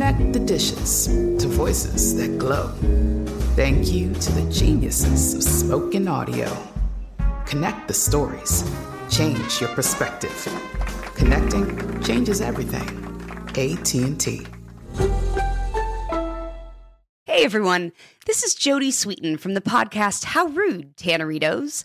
Connect the dishes to voices that glow. Thank you to the geniuses of spoken audio. Connect the stories. Change your perspective. Connecting changes everything. AT&T. Hey everyone, this is Jodie Sweetin from the podcast How Rude, Tanneritos.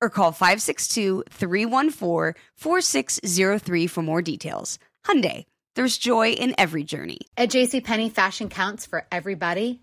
or call 562-314-4603 for more details. Hyundai, there's joy in every journey. At JCPenney, fashion counts for everybody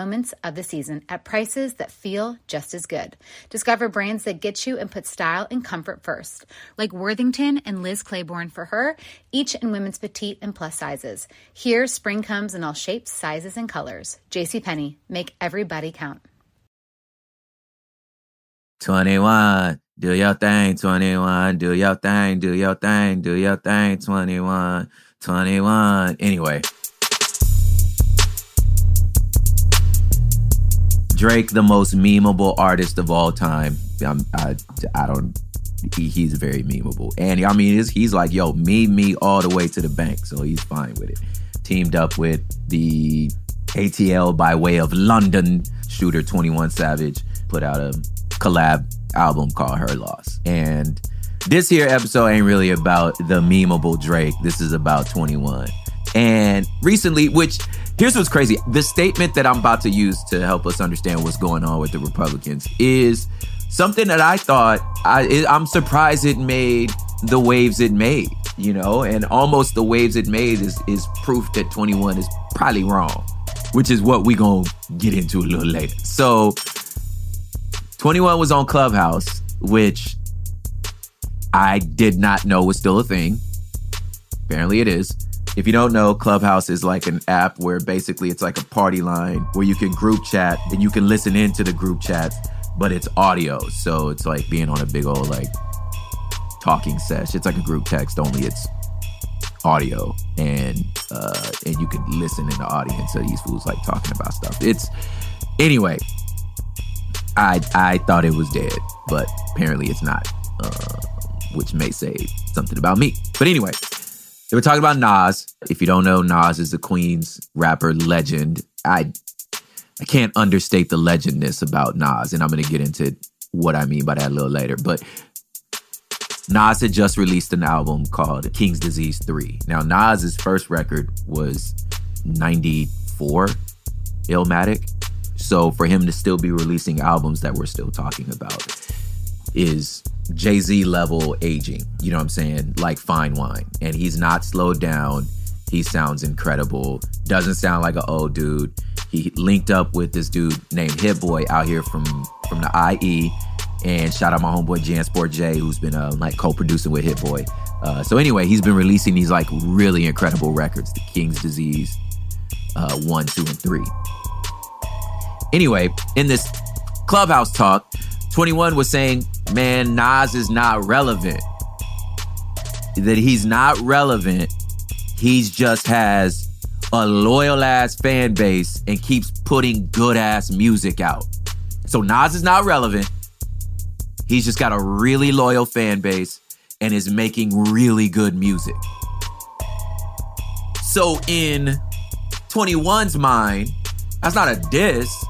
moments of the season at prices that feel just as good. Discover brands that get you and put style and comfort first, like Worthington and Liz Claiborne for her, each in women's petite and plus sizes. Here, spring comes in all shapes, sizes, and colors. JCPenney, make everybody count. 21. Do your thing, 21. Do your thing, do your thing, do your thing, 21. 21. Anyway. Drake, the most memeable artist of all time. I'm, I, I don't. He, he's very memeable, and I mean, he's, he's like, yo, meme me all the way to the bank, so he's fine with it. Teamed up with the ATL by way of London shooter 21 Savage, put out a collab album called Her Loss, and this here episode ain't really about the memeable Drake. This is about 21. And recently, which here's what's crazy the statement that I'm about to use to help us understand what's going on with the Republicans is something that I thought I, I'm surprised it made the waves it made, you know, and almost the waves it made is, is proof that 21 is probably wrong, which is what we gonna get into a little later. So 21 was on Clubhouse, which I did not know was still a thing. Apparently it is. If you don't know, Clubhouse is like an app where basically it's like a party line where you can group chat and you can listen into the group chats, but it's audio. So it's like being on a big old like talking sesh. It's like a group text, only it's audio and uh and you can listen in the audience of these fools like talking about stuff. It's anyway, I I thought it was dead, but apparently it's not. Uh, which may say something about me. But anyway, they were talking about Nas. If you don't know, Nas is the Queen's rapper legend. I I can't understate the legendness about Nas, and I'm gonna get into what I mean by that a little later. But Nas had just released an album called King's Disease 3. Now, Nas's first record was 94, Illmatic. So for him to still be releasing albums that we're still talking about is Jay Z level aging. You know what I'm saying? Like fine wine. And he's not slowed down. He sounds incredible. Doesn't sound like an old dude. He linked up with this dude named Hit Boy out here from from the IE. And shout out my homeboy Jansport J, who's been uh, like co-producing with Hit Boy. Uh, so anyway, he's been releasing these like really incredible records, The King's Disease, uh, one, two, and three. Anyway, in this clubhouse talk, 21 was saying, man, Nas is not relevant. That he's not relevant. He's just has a loyal ass fan base and keeps putting good ass music out. So Nas is not relevant. He's just got a really loyal fan base and is making really good music. So in 21's mind, that's not a diss.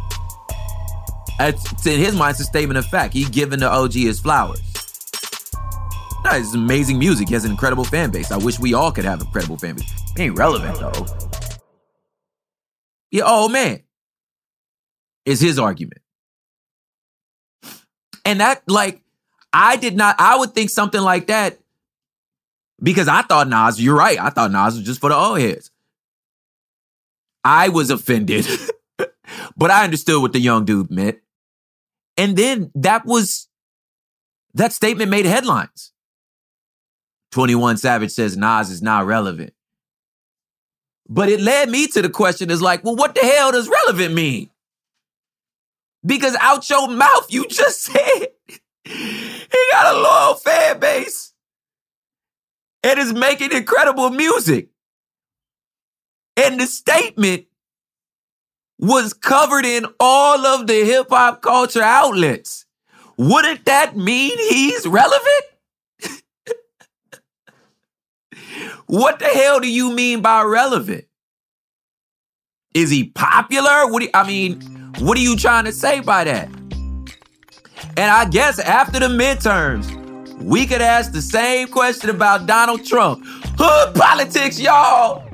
It's, in his mind, it's a statement of fact. He's giving the OG his flowers. No, it's amazing music. He has an incredible fan base. I wish we all could have an incredible fan base. He ain't relevant though. Yeah, oh man. Is his argument. And that, like, I did not, I would think something like that because I thought Nas, you're right. I thought Nas was just for the old heads. I was offended, but I understood what the young dude meant. And then that was, that statement made headlines. 21 Savage says Nas is not relevant. But it led me to the question is like, well, what the hell does relevant mean? Because out your mouth, you just said he got a loyal fan base and is making incredible music. And the statement was covered in all of the hip hop culture outlets. Wouldn't that mean he's relevant? what the hell do you mean by relevant? Is he popular? What do you, I mean, what are you trying to say by that? And I guess after the midterms, we could ask the same question about Donald Trump. Hood politics, y'all.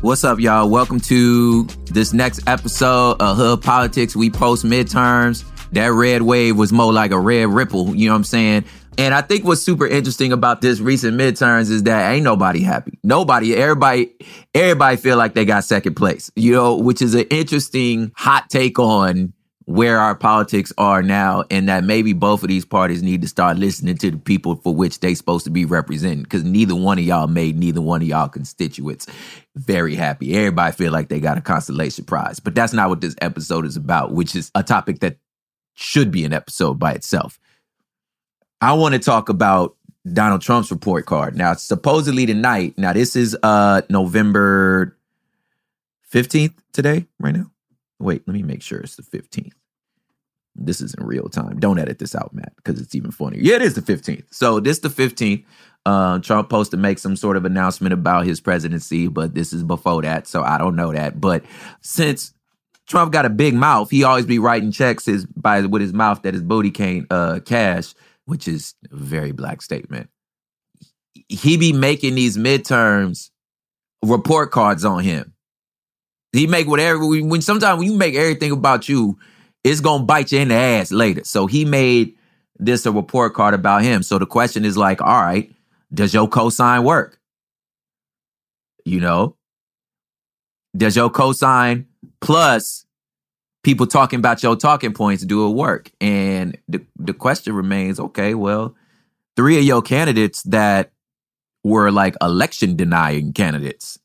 What's up, y'all? Welcome to this next episode of Hood Politics. We post midterms. That red wave was more like a red ripple, you know what I'm saying? And I think what's super interesting about this recent midterms is that ain't nobody happy. Nobody, everybody, everybody feel like they got second place, you know, which is an interesting hot take on where our politics are now and that maybe both of these parties need to start listening to the people for which they supposed to be representing because neither one of y'all made neither one of y'all constituents very happy. Everybody feel like they got a consolation prize but that's not what this episode is about which is a topic that should be an episode by itself. I want to talk about donald trump's report card. Now supposedly tonight now this is uh november 15th today right now? Wait, let me make sure it's the 15th. This is in real time. Don't edit this out, Matt, because it's even funnier. Yeah, it is the 15th. So this the 15th. Uh, Trump supposed to make some sort of announcement about his presidency, but this is before that, so I don't know that. But since Trump got a big mouth, he always be writing checks his by with his mouth that his booty can't uh, cash, which is a very black statement. He be making these midterms report cards on him. He make whatever when sometimes when you make everything about you, it's gonna bite you in the ass later. So he made this a report card about him. So the question is like, all right, does your cosign work? You know, does your cosign plus people talking about your talking points do it work? And the the question remains, okay, well, three of your candidates that were like election denying candidates.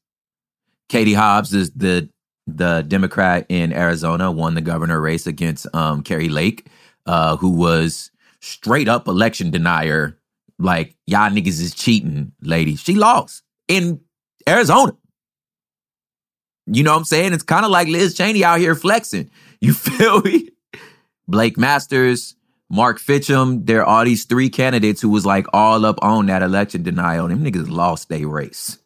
Katie Hobbs is the the Democrat in Arizona won the governor race against um, Kari Lake, uh, who was straight up election denier. Like, y'all niggas is cheating, lady. She lost in Arizona. You know what I'm saying? It's kind of like Liz Cheney out here flexing. You feel me? Blake Masters, Mark Finchem, there are these three candidates who was like all up on that election denial. Them niggas lost their race.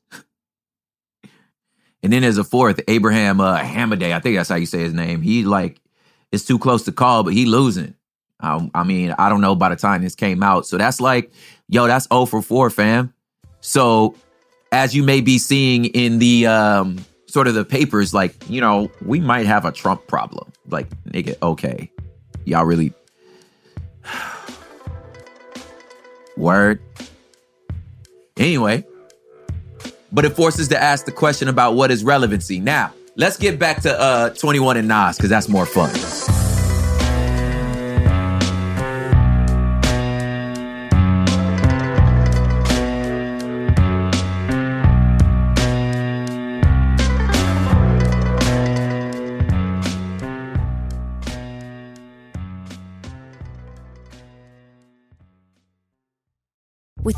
And then there's a fourth, Abraham uh, Hamadeh. I think that's how you say his name. He like it's too close to call, but he losing. Um, I mean, I don't know by the time this came out. So that's like, yo, that's 0 for 4, fam. So as you may be seeing in the um sort of the papers, like, you know, we might have a Trump problem. Like, nigga, okay. Y'all really Word. Anyway, but it forces to ask the question about what is relevancy. Now, let's get back to uh 21 and Nas because that's more fun.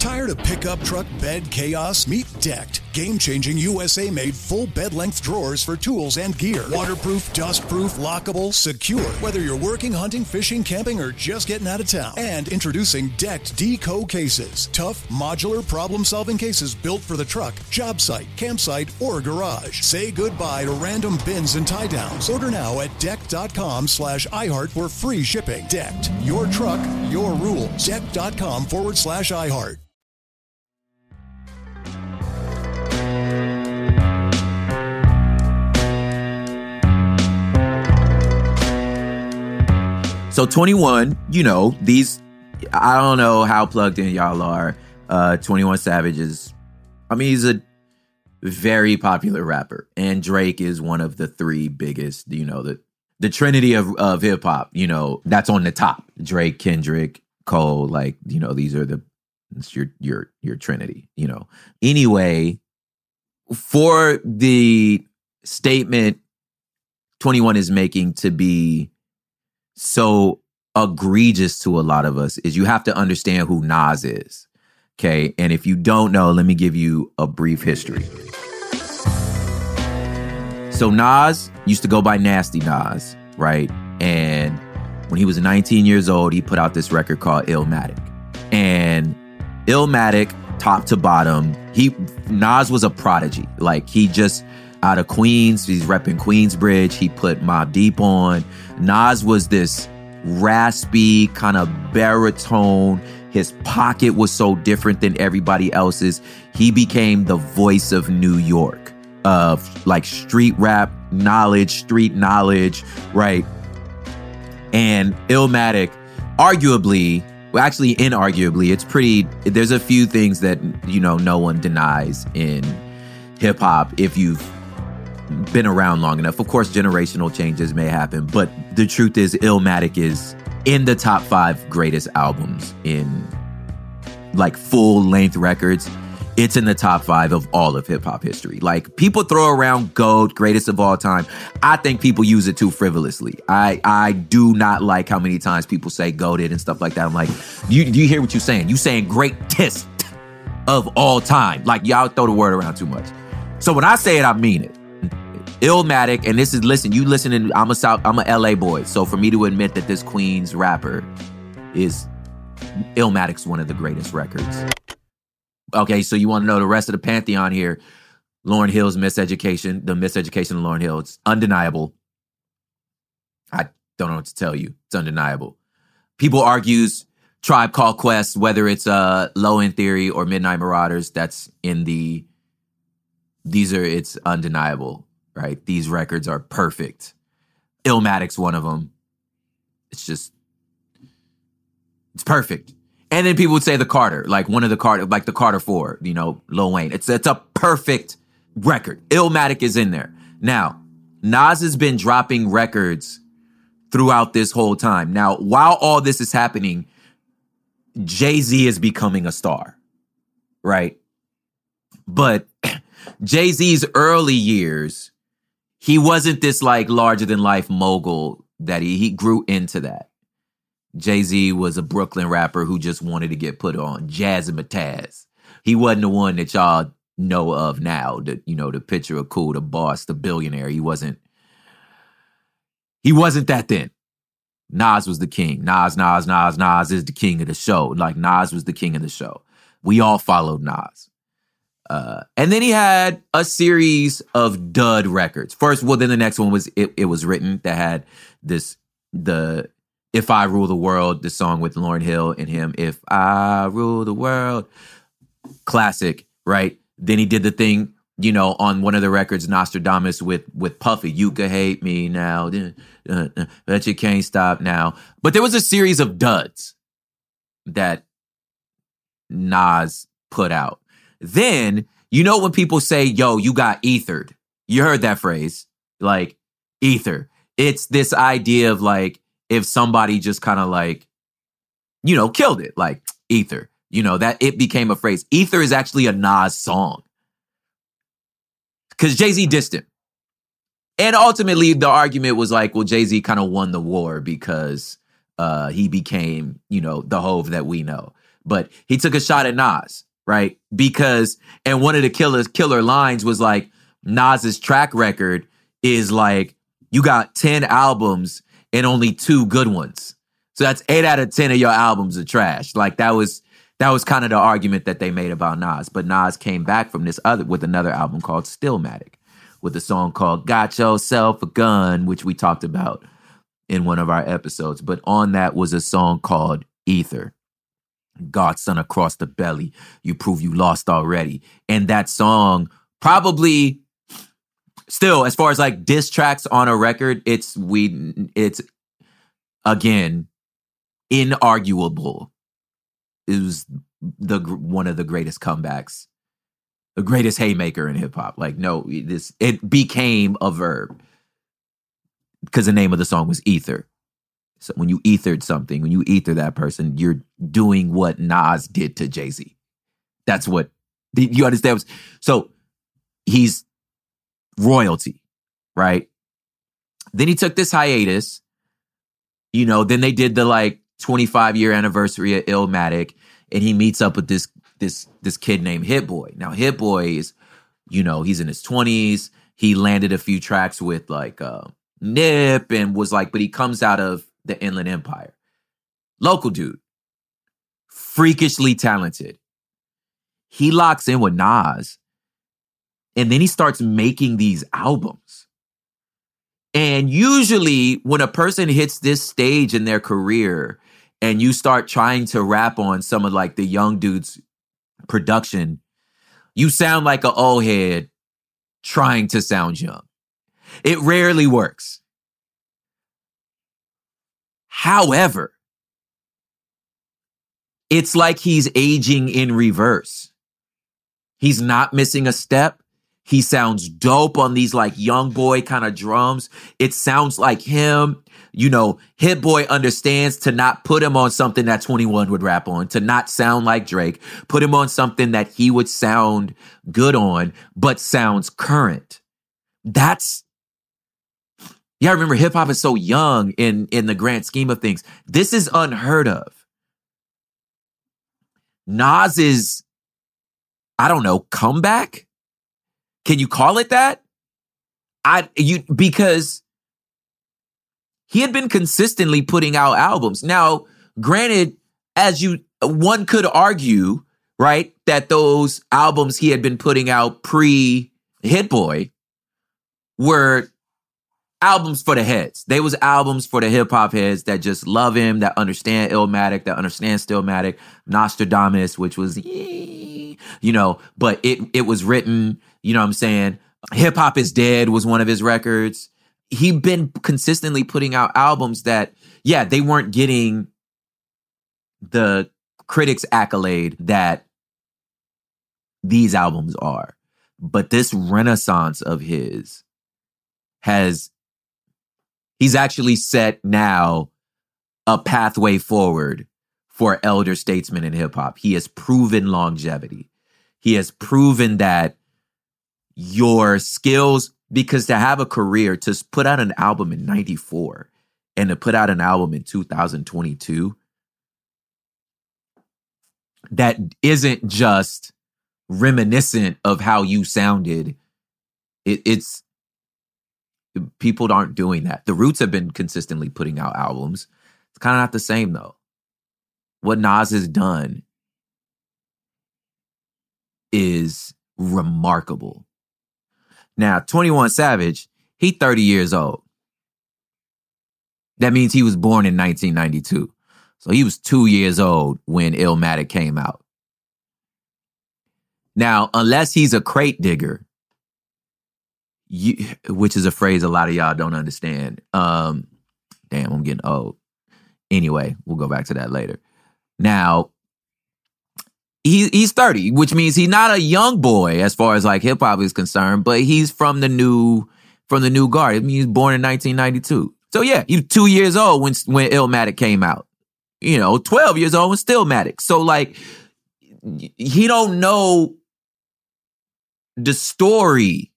Tired of pickup truck bed chaos? Meet Decked. Game changing USA made full bed length drawers for tools and gear. Waterproof, dustproof, lockable, secure. Whether you're working, hunting, fishing, camping, or just getting out of town. And introducing Decked Deco cases. Tough, modular, problem solving cases built for the truck, job site, campsite, or garage. Say goodbye to random bins and tie downs. Order now at decked.com slash iHeart for free shipping. Decked. Your truck, your rules. Decked.com forward slash iHeart. So 21, you know, these I don't know how plugged in y'all are. Uh 21 Savage is I mean, he's a very popular rapper. And Drake is one of the three biggest, you know, the the trinity of, of hip hop, you know, that's on the top. Drake, Kendrick, Cole, like, you know, these are the it's your your your trinity, you know. Anyway, for the statement 21 is making to be so egregious to a lot of us is you have to understand who Nas is. Okay. And if you don't know, let me give you a brief history. So Nas used to go by Nasty Nas, right? And when he was 19 years old, he put out this record called Illmatic. And Illmatic, top to bottom, he Nas was a prodigy. Like he just out of Queens. He's repping Queensbridge. He put Mobb Deep on. Nas was this raspy kind of baritone. His pocket was so different than everybody else's. He became the voice of New York, of like street rap knowledge, street knowledge, right? And Illmatic, arguably, well, actually, inarguably, it's pretty. There's a few things that you know no one denies in hip hop if you've been around long enough. Of course, generational changes may happen, but the truth is, Illmatic is in the top five greatest albums in like full length records. It's in the top five of all of hip hop history. Like people throw around GOAT, greatest of all time. I think people use it too frivolously. I I do not like how many times people say goaded and stuff like that. I'm like, you do you hear what you're saying? You saying greatest of all time. Like y'all throw the word around too much. So when I say it, I mean it. Illmatic, and this is listen, you listening, I'm a South, I'm a LA boy. So for me to admit that this Queens rapper is Illmatic's one of the greatest records. Okay, so you want to know the rest of the pantheon here. Lauryn Hill's miseducation, the miseducation of Lauryn Hill, it's undeniable. I don't know what to tell you. It's undeniable. People argues Tribe Called Quest, whether it's uh Low End Theory or Midnight Marauders, that's in the these are it's undeniable right? These records are perfect. Illmatic's one of them. It's just, it's perfect. And then people would say the Carter, like one of the Carter, like the Carter Four, you know, Lil Wayne. It's it's a perfect record. Illmatic is in there. Now, Nas has been dropping records throughout this whole time. Now, while all this is happening, Jay Z is becoming a star, right? But Jay Z's early years, he wasn't this like larger than life mogul that he he grew into that. Jay Z was a Brooklyn rapper who just wanted to get put on Jazzmatazz. He wasn't the one that y'all know of now. The you know the picture of cool, the boss, the billionaire. He wasn't. He wasn't that then. Nas was the king. Nas, Nas, Nas, Nas is the king of the show. Like Nas was the king of the show. We all followed Nas. Uh, and then he had a series of dud records. First, well, then the next one was it, it was written that had this the If I Rule the World, the song with Lauryn Hill and him, If I Rule the World. Classic, right? Then he did the thing, you know, on one of the records, Nostradamus with with Puffy. You could hate me now, but you can't stop now. But there was a series of duds that Nas put out. Then, you know, when people say, yo, you got ethered, you heard that phrase, like ether. It's this idea of like, if somebody just kind of like, you know, killed it, like ether, you know, that it became a phrase. Ether is actually a Nas song. Cause Jay Z distant. And ultimately, the argument was like, well, Jay Z kind of won the war because uh, he became, you know, the Hove that we know. But he took a shot at Nas right? Because and one of the killer killer lines was like Nas's track record is like you got 10 albums and only two good ones. So that's 8 out of 10 of your albums are trash. Like that was that was kind of the argument that they made about Nas, but Nas came back from this other with another album called Stillmatic with a song called Got Yourself a Gun, which we talked about in one of our episodes. But on that was a song called Ether. Godson across the belly. You prove you lost already. And that song probably still, as far as like diss tracks on a record, it's we it's again inarguable. It was the one of the greatest comebacks, the greatest haymaker in hip hop. Like no, this it became a verb because the name of the song was Ether. So when you ethered something, when you ether that person, you're doing what Nas did to Jay Z. That's what you understand. So he's royalty, right? Then he took this hiatus. You know, then they did the like 25 year anniversary of Illmatic, and he meets up with this this this kid named Hit Boy. Now Hit Boy is, you know, he's in his 20s. He landed a few tracks with like uh, Nip and was like, but he comes out of the Inland Empire. Local dude, freakishly talented. He locks in with Nas and then he starts making these albums. And usually, when a person hits this stage in their career and you start trying to rap on some of like the young dudes' production, you sound like an old head trying to sound young. It rarely works. However, it's like he's aging in reverse. He's not missing a step. He sounds dope on these like young boy kind of drums. It sounds like him. You know, Hit Boy understands to not put him on something that 21 would rap on, to not sound like Drake, put him on something that he would sound good on, but sounds current. That's yeah, remember hip hop is so young in in the grand scheme of things. This is unheard of. Nas is, I don't know, comeback. Can you call it that? I you because he had been consistently putting out albums. Now, granted, as you one could argue, right, that those albums he had been putting out pre Hit Boy were albums for the heads. They was albums for the hip hop heads that just love him, that understand Illmatic, that understand Stillmatic, Nostradamus, which was, you know, but it it was written, you know what I'm saying? Hip Hop is Dead was one of his records. He'd been consistently putting out albums that, yeah, they weren't getting the critics' accolade that these albums are. But this renaissance of his has he's actually set now a pathway forward for elder statesmen in hip hop. He has proven longevity. He has proven that your skills, because to have a career, to put out an album in 94 and to put out an album in 2022, that isn't just reminiscent of how you sounded. It, it's people aren't doing that. The Roots have been consistently putting out albums. It's kind of not the same though. What Nas has done is remarkable. Now, 21 Savage, he 30 years old. That means he was born in 1992. So he was two years old when Illmatic came out. Now, unless he's a crate digger, you, which is a phrase a lot of y'all don't understand. Um, damn, I'm getting old. Anyway, we'll go back to that later. Now, he, he's 30, which means he's not a young boy as far as like hip hop is concerned, but he's from the new from the new guard. I mean, he was born in 1992. So yeah, he was two years old when when Illmatic came out. You know, 12 years old and still Stillmatic. So like he don't know the story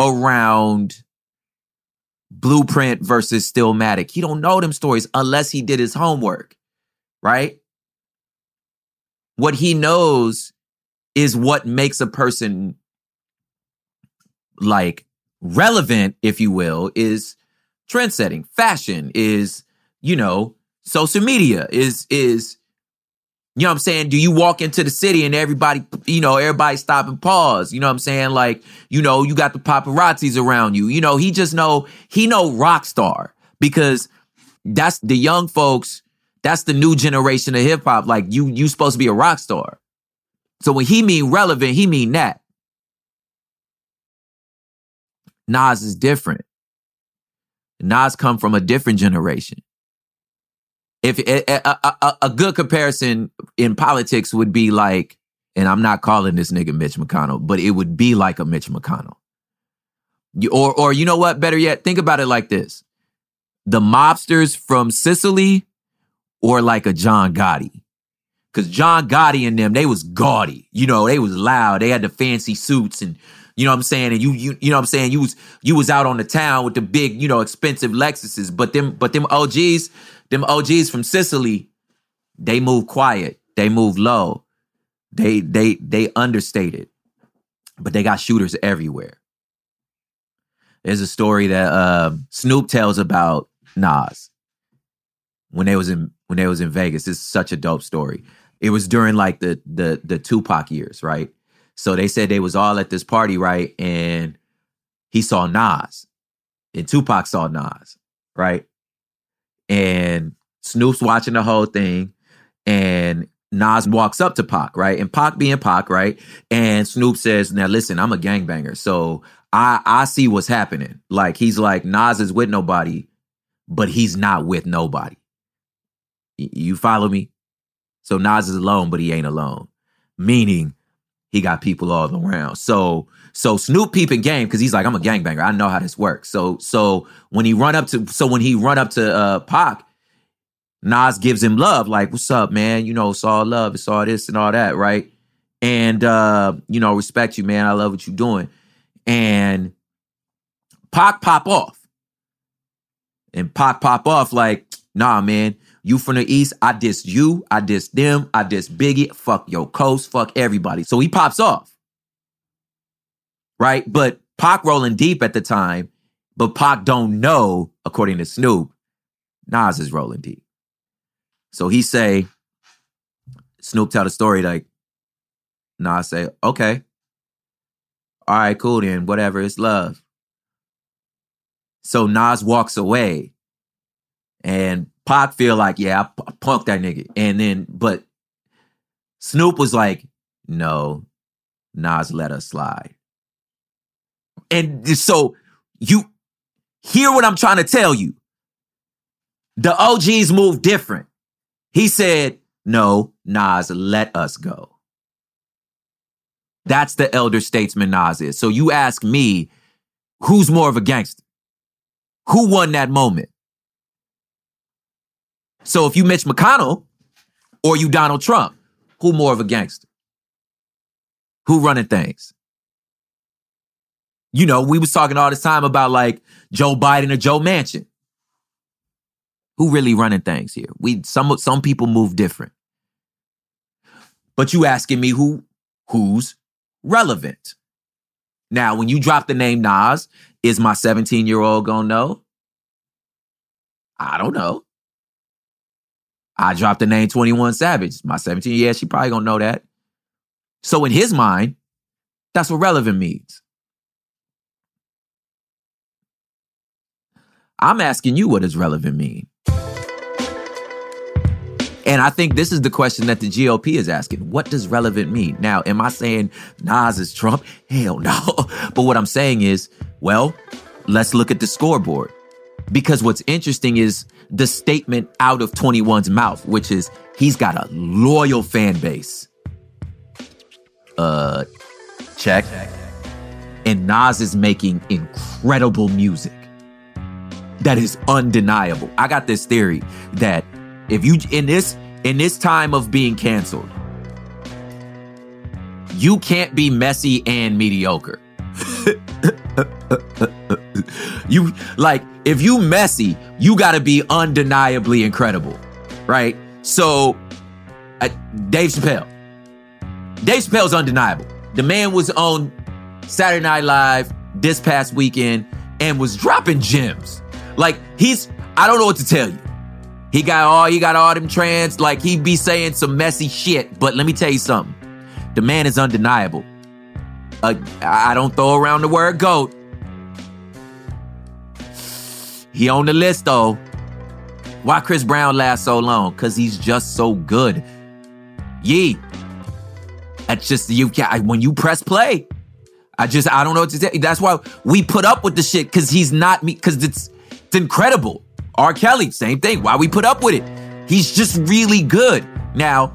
around Blueprint versus Stillmatic. He don't know them stories unless he did his homework, right? What he knows is what makes a person like relevant, if you will, is trend setting. Fashion is, you know, social media is is you know what I'm saying? Do you walk into the city and everybody, you know, everybody stop and pause? You know what I'm saying? Like, you know, you got the paparazzis around you. You know, he just know, he know rock star because that's the young folks, that's the new generation of hip hop. Like you, you supposed to be a rock star. So when he mean relevant, he mean that. Nas is different. Nas come from a different generation if a, a, a, good comparison in politics would be like, and I'm not calling this nigga Mitch McConnell, but it would be like a Mitch McConnell. You, or, or you know what? Better yet, think about it like this: the mobsters from Sicily, or like a John Gotti. Cause John Gotti and them, they was gaudy. You know, they was loud. They had the fancy suits and you know what I'm saying? And you you you know what I'm saying? You was you was out on the town with the big, you know, expensive Lexuses. But them but them OGs, them OGs from Sicily, they move quiet. They move low. They they they understated. But they got shooters everywhere. There's a story that uh, Snoop tells about Nas when they was in when they was in Vegas. It's such a dope story. It was during like the the the Tupac years, right? So they said they was all at this party, right? And he saw Nas, and Tupac saw Nas, right? And Snoop's watching the whole thing, and Nas walks up to Pac, right? And Pac being Pac, right? And Snoop says, Now listen, I'm a gangbanger. So I I see what's happening. Like he's like, Nas is with nobody, but he's not with nobody. Y- you follow me? So Nas is alone, but he ain't alone. Meaning he got people all around. So so Snoop peeping game because he's like, I'm a gangbanger. I know how this works. So so when he run up to so when he run up to uh Pac, Nas gives him love, like, what's up, man? You know, it's all love, it's all this and all that, right? And uh, you know, respect you, man. I love what you're doing. And Pac pop off. And Pac pop off like, nah, man. You from the East, I diss you, I diss them, I diss Biggie, fuck your coast, fuck everybody. So he pops off. Right? But Pac rolling deep at the time, but Pac don't know, according to Snoop, Nas is rolling deep. So he say, Snoop tell the story like, Nas say, okay. All right, cool then, whatever, it's love. So Nas walks away. And Pac feel like, yeah, I punked that nigga. And then, but Snoop was like, no, Nas let us slide. And so you hear what I'm trying to tell you. The OGs move different. He said, no, Nas, let us go. That's the elder statesman Nas is. So you ask me, who's more of a gangster? Who won that moment? So if you Mitch McConnell or you Donald Trump, who more of a gangster? Who running things? You know, we was talking all this time about like Joe Biden or Joe Manchin. Who really running things here? We some some people move different. But you asking me who who's relevant? Now, when you drop the name Nas, is my 17 year old gonna know? I don't know. I dropped the name 21 Savage. My 17, yeah, she probably gonna know that. So in his mind, that's what relevant means. I'm asking you what does relevant mean? And I think this is the question that the GOP is asking. What does relevant mean? Now, am I saying Nas is Trump? Hell no. But what I'm saying is, well, let's look at the scoreboard. Because what's interesting is the statement out of 21's mouth, which is he's got a loyal fan base. Uh, check. And Nas is making incredible music that is undeniable. I got this theory that if you in this in this time of being canceled, you can't be messy and mediocre. you like if you messy, you got to be undeniably incredible, right? So, uh, Dave Chappelle. Dave Chappelle's undeniable. The man was on Saturday Night Live this past weekend and was dropping gems. Like he's, I don't know what to tell you. He got all, he got all them trans, like he be saying some messy shit. But let me tell you something. The man is undeniable. Uh, I don't throw around the word goat. He on the list though. Why Chris Brown last so long? Cause he's just so good. Yee. That's just you. When you press play, I just I don't know what to you. That's why we put up with the shit because he's not me. Because it's it's incredible. R. Kelly, same thing. Why we put up with it? He's just really good. Now,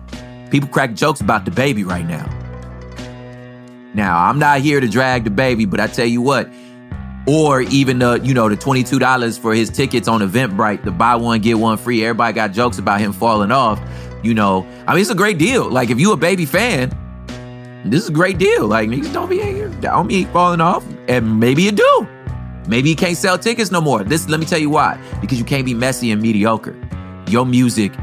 people crack jokes about DaBaby right now. Now, I'm not here to drag DaBaby, but I tell you what, or even the, you know, the $22 for his tickets on Eventbrite, the buy one, get one free. Everybody got jokes about him falling off. You know, I mean, it's a great deal. Like, if you a baby fan, this is a great deal. Like, niggas don't be, don't be falling off. And maybe you do. Maybe you can't sell tickets no more. This let me tell you why. Because you can't be messy and mediocre. Your music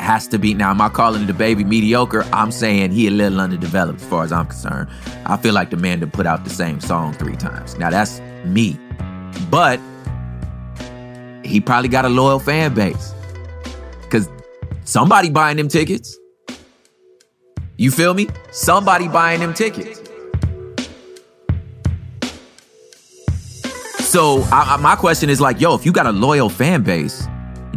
has to be now. Am I calling DaBaby mediocre? I'm saying he a little underdeveloped as far as I'm concerned. I feel like the man to put out the same song three times. Now that's me. But he probably got a loyal fan base. Cause somebody buying them tickets. You feel me? Somebody buying them tickets. So I, I, my question is like, yo, if you got a loyal fan base,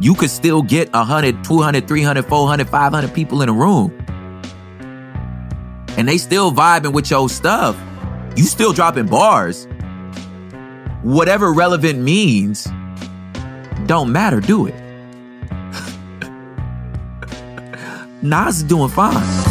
you could still get 100, 200, 300, 400, 500 people in a room. And they still vibing with your stuff. You still dropping bars. Whatever relevant means, don't matter, do it. Nas is doing fine.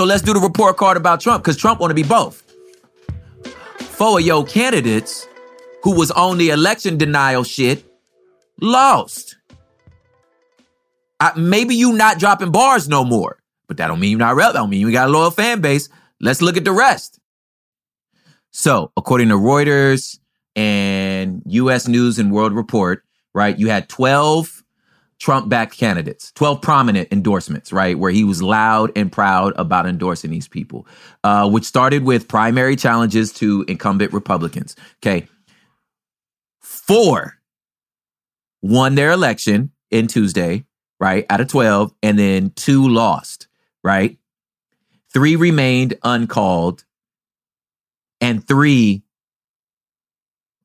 So let's do the report card about Trump because Trump want to be both. Four of your candidates who was on the election denial shit lost. I, maybe you not dropping bars no more, but that don't mean you're not relevant. That don't mean you got a loyal fan base. Let's look at the rest. So, according to Reuters and U.S. News and World Report, right, you had 12 Trump-backed candidates, 12 prominent endorsements, right, where he was loud and proud about endorsing these people, uh, which started with primary challenges to incumbent Republicans. Okay, four won their election in Tuesday, right, out of 12, and then two lost, right? Three remained uncalled, and three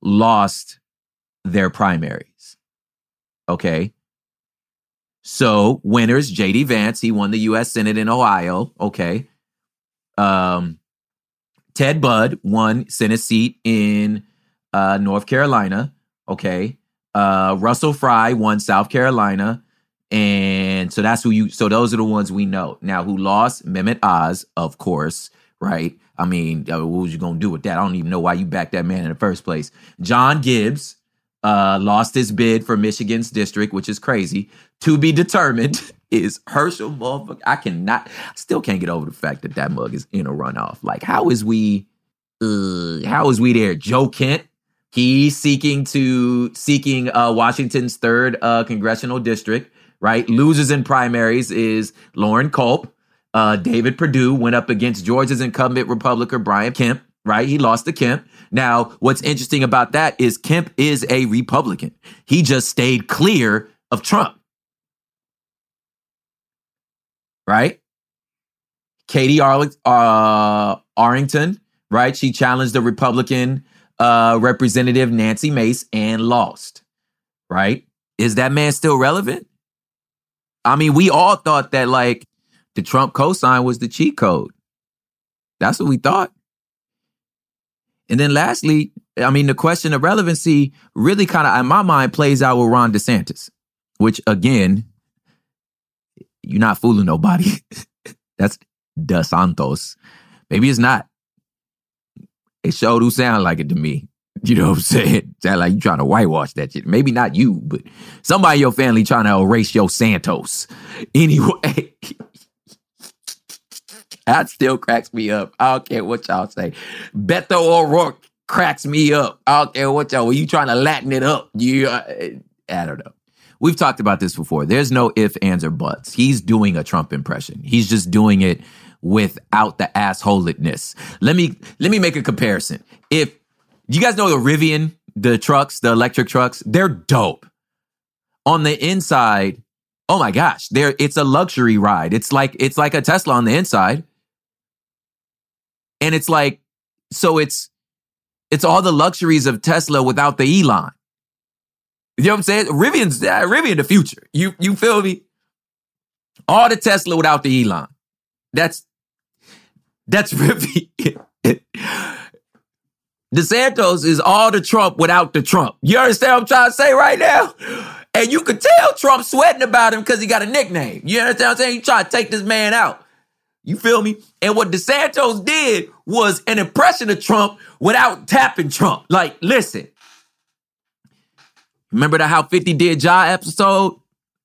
lost their primaries. Okay. So winners, JD Vance, he won the US Senate in Ohio. Okay. Um, Ted Budd won Senate seat in uh, North Carolina. Okay. Uh, Russell Fry won South Carolina. And so that's who you, so those are the ones we know. Now, who lost? Mehmet Oz, of course, right? I mean, uh, what was you going to do with that? I don't even know why you backed that man in the first place. John Gibbs uh, lost his bid for Michigan's district, which is crazy. To be determined is Herschel motherfucker. I cannot, still can't get over the fact that that mug is in a runoff. Like, how is we, uh, how is we there? Joe Kent, he's seeking to, seeking uh, Washington's third uh, congressional district, right? Losers in primaries is Loren Culp. Uh, David Perdue went up against Georgia's incumbent Republican Brian Kemp, right? He lost to Kemp. Now, what's interesting about that is Kemp is a Republican. He just stayed clear of Trump. Right? Katie Arl- uh, Arrington, right? She challenged the Republican uh, Representative Nancy Mace and lost. Right? Is that man still relevant? I mean, we all thought that like the Trump cosign was the cheat code. That's what we thought. And then lastly, I mean, the question of relevancy really kind of, in my mind, plays out with Ron DeSantis, which again, you're not fooling nobody. That's DeSantos. Maybe it's not. It sure do sound like it to me. You know what I'm saying? Sound like you trying to whitewash that shit. Maybe not you, but somebody in your family trying to erase your Santos. Anyway, that still cracks me up. I don't care what y'all say. Beto O'Rourke cracks me up. I don't care what y'all. Were you trying to Latin it up? You, uh, I don't know. We've talked about this before. There's no if, ands, or buts. He's doing a Trump impression. He's just doing it without the assholedness. Let me let me make a comparison. If you guys know the Rivian, the trucks, the electric trucks, they're dope. On the inside, oh my gosh, there it's a luxury ride. It's like it's like a Tesla on the inside. And it's like, so it's it's all the luxuries of Tesla without the Elon. You know what I'm saying? Rivian's uh, Rivian the future. You you feel me? All the Tesla without the Elon. That's that's Rivian. DeSantos is all the Trump without the Trump. You understand what I'm trying to say right now? And you could tell Trump sweating about him because he got a nickname. You understand what I'm saying? You try to take this man out. You feel me? And what DeSantos did was an impression of Trump without tapping Trump. Like, listen. Remember the How 50 Did Ja episode?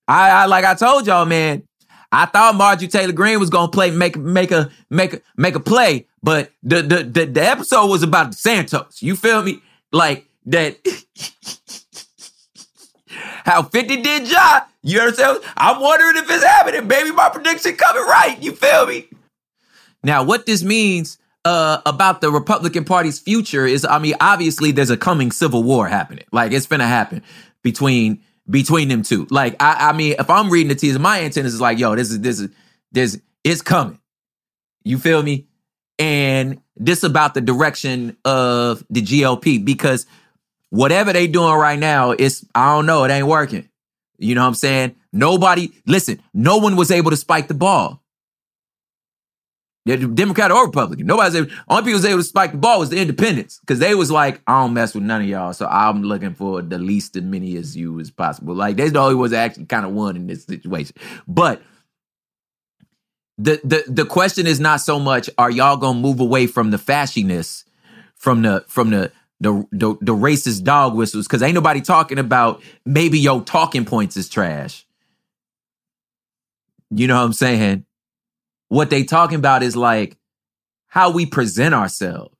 I, I like I told y'all, man. I thought Marjorie Taylor Greene was gonna play, make make a make a make a play, but the the the, the episode was about DeSantos. You feel me? Like that. How 50 did Ja? You understand? I'm wondering if it's happening. Baby, my prediction coming right. You feel me? Now, what this means uh, about the Republican Party's future is, I mean, obviously there's a coming civil war happening. Like it's gonna happen between between them two. Like I, I mean, if I'm reading the teaser, my intent is like, yo, this is this is this it's coming. You feel me? And this about the direction of the GOP because whatever they doing right now, it's I don't know, it ain't working. You know what I'm saying? Nobody, listen, no one was able to spike the ball. Democrat or Republican. Nobody's able, only people was able to spike the ball was the independents. Because they was like, I don't mess with none of y'all. So I'm looking for the least as many as you as possible. Like they the only ones that actually kind of won in this situation. But the the the question is not so much are y'all gonna move away from the fashiness, from the from the the the, the racist dog whistles because ain't nobody talking about maybe your talking points is trash. You know what I'm saying? What they talking about is like how we present ourselves.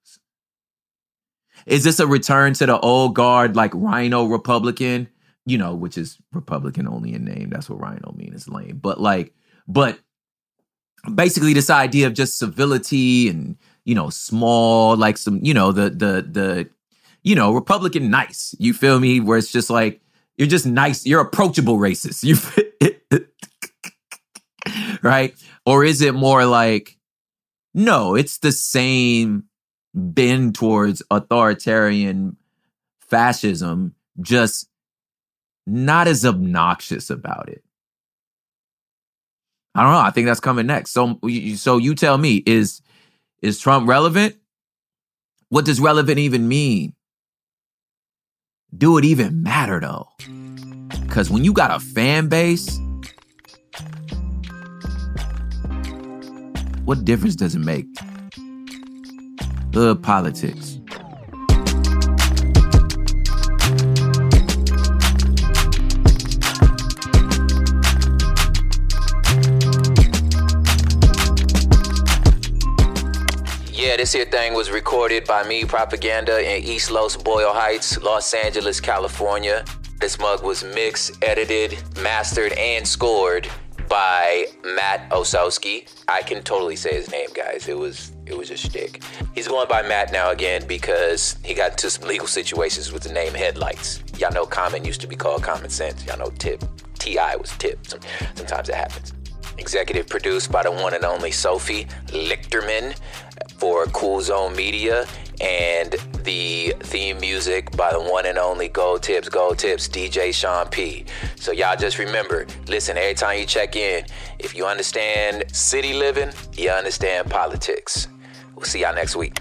Is this a return to the old guard, like RINO Republican? You know, which is Republican only in name. That's what RINO means. It's lame. But like, but basically this idea of just civility and you know small like some you know the the the you know republican nice you feel me where it's just like you're just nice you're approachable racist you right or is it more like no it's the same bend towards authoritarian fascism just not as obnoxious about it I don't know. I think that's coming next. So, so you tell me is is Trump relevant? What does relevant even mean? Do it even matter though? Because when you got a fan base, what difference does it make? The politics. This here thing was recorded by me, Propaganda, in East Los Boyle Heights, Los Angeles, California. This mug was mixed, edited, mastered, and scored by Matt Osowski. I can totally say his name, guys. It was it was a shtick. He's going by Matt now again because he got into some legal situations with the name Headlights. Y'all know Common used to be called Common Sense. Y'all know Tip. T.I. was Tip. Sometimes it happens. Executive produced by the one and only Sophie Lichterman for Cool Zone Media, and the theme music by the one and only Gold Tips, Gold Tips, DJ Sean P. So y'all just remember, listen, every time you check in, if you understand city living, you understand politics. We'll see y'all next week.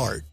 Heart.